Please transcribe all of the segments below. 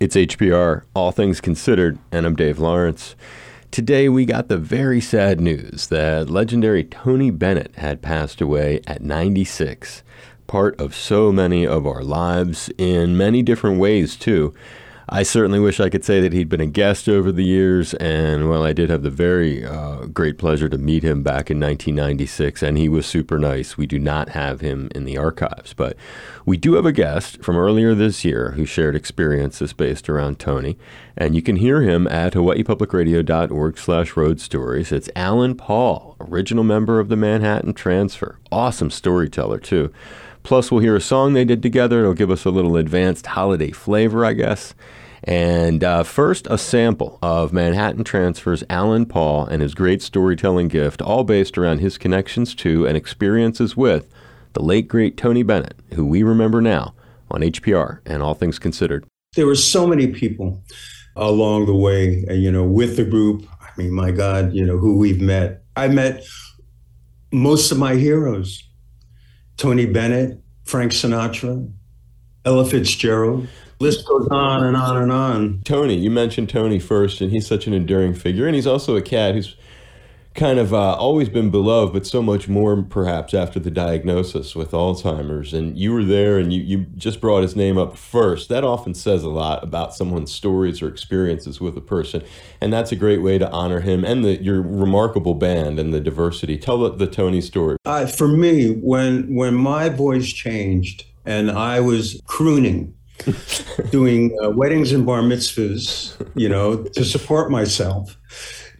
It's HPR, All Things Considered, and I'm Dave Lawrence. Today we got the very sad news that legendary Tony Bennett had passed away at 96, part of so many of our lives in many different ways, too. I certainly wish I could say that he'd been a guest over the years, and well, I did have the very uh, great pleasure to meet him back in 1996, and he was super nice. We do not have him in the archives, but we do have a guest from earlier this year who shared experiences based around Tony, and you can hear him at hawaiipublicradio.org slash road stories. It's Alan Paul, original member of the Manhattan Transfer. Awesome storyteller, too. Plus, we'll hear a song they did together. It'll give us a little advanced holiday flavor, I guess. And uh, first, a sample of Manhattan Transfer's Alan Paul and his great storytelling gift, all based around his connections to and experiences with the late, great Tony Bennett, who we remember now on HPR and All Things Considered. There were so many people along the way, uh, you know, with the group. I mean, my God, you know, who we've met. I met most of my heroes Tony Bennett, Frank Sinatra, Ella Fitzgerald list goes on and on and on. Tony, you mentioned Tony first, and he's such an enduring figure, and he's also a cat who's kind of uh, always been beloved, but so much more perhaps after the diagnosis with Alzheimer's. And you were there and you, you just brought his name up first. That often says a lot about someone's stories or experiences with a person. And that's a great way to honor him and the, your remarkable band and the diversity. Tell the, the Tony story. Uh, for me, when, when my voice changed and I was crooning, doing uh, weddings and bar mitzvahs, you know, to support myself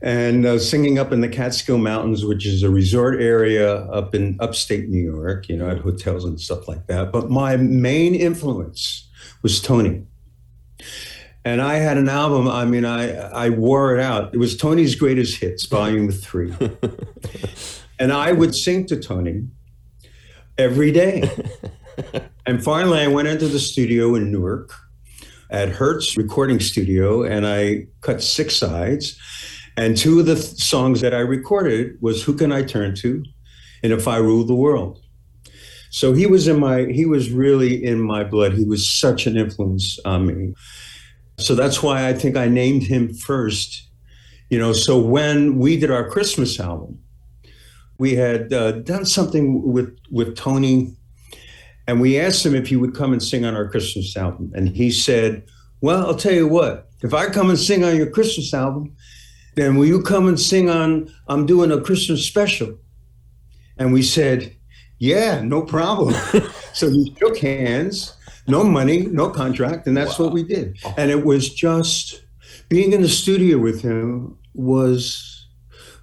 and uh, singing up in the Catskill Mountains, which is a resort area up in upstate New York, you know, at hotels and stuff like that. But my main influence was Tony. And I had an album, I mean, I, I wore it out. It was Tony's Greatest Hits, Volume 3. and I would sing to Tony every day. and finally, I went into the studio in Newark at Hertz Recording Studio and I cut six sides and two of the th- songs that I recorded was Who Can I Turn To and If I Rule the World. So he was in my he was really in my blood. He was such an influence on me. So that's why I think I named him first. You know, so when we did our Christmas album, we had uh, done something with with Tony and we asked him if he would come and sing on our Christmas album and he said, "Well, I'll tell you what. If I come and sing on your Christmas album, then will you come and sing on i'm doing a christmas special and we said yeah no problem so we shook hands no money no contract and that's wow. what we did and it was just being in the studio with him was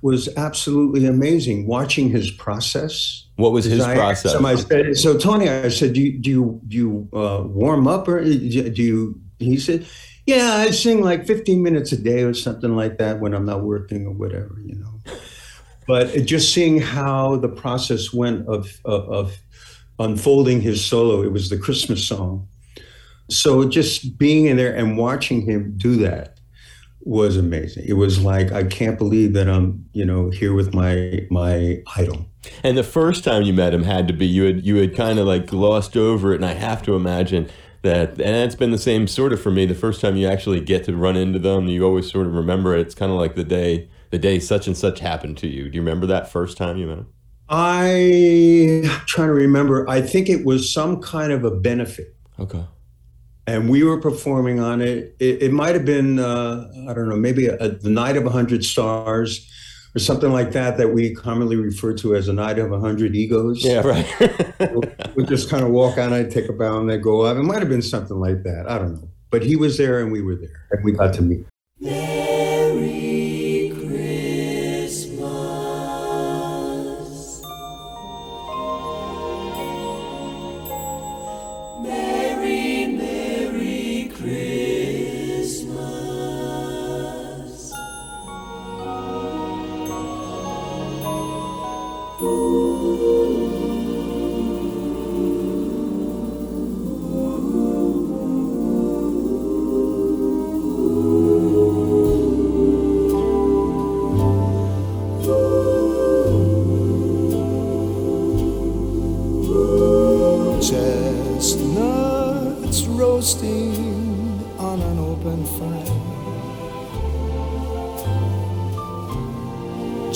was absolutely amazing watching his process what was his I process said, so tony i said do you do you, do you uh, warm up or do you he said yeah, I sing like 15 minutes a day or something like that when I'm not working or whatever, you know. But just seeing how the process went of, of, of unfolding his solo, it was the Christmas song. So just being in there and watching him do that was amazing. It was like I can't believe that I'm, you know, here with my my idol. And the first time you met him had to be you had you had kind of like glossed over it, and I have to imagine that and it's been the same sort of for me. The first time you actually get to run into them you always sort of remember it. It's kind of like the day the day such and such happened to you. Do you remember that first time you met him? I I'm trying to remember. I think it was some kind of a benefit. Okay and we were performing on it it, it might have been uh, i don't know maybe a, a, the night of a hundred stars or something like that that we commonly refer to as a night of a hundred egos. Yeah, right. we'll, we'll, just kind of walk out and take a bow and they go up. It might have been something like that. I don't know. But he was there and we were there and we got to meet.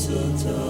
mistletoe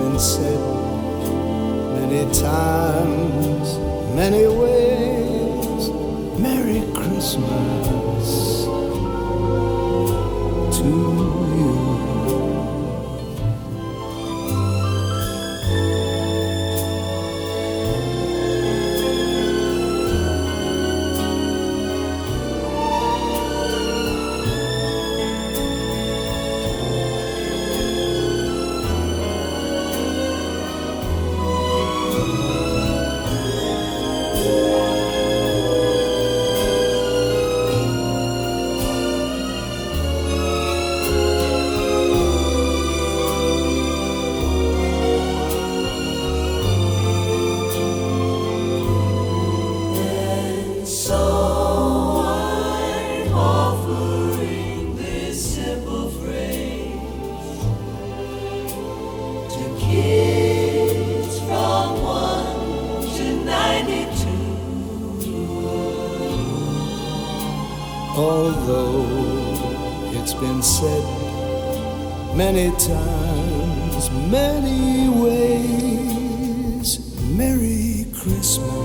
been said many times, many ways, Merry Christmas Although it's been said many times, many ways, Merry Christmas.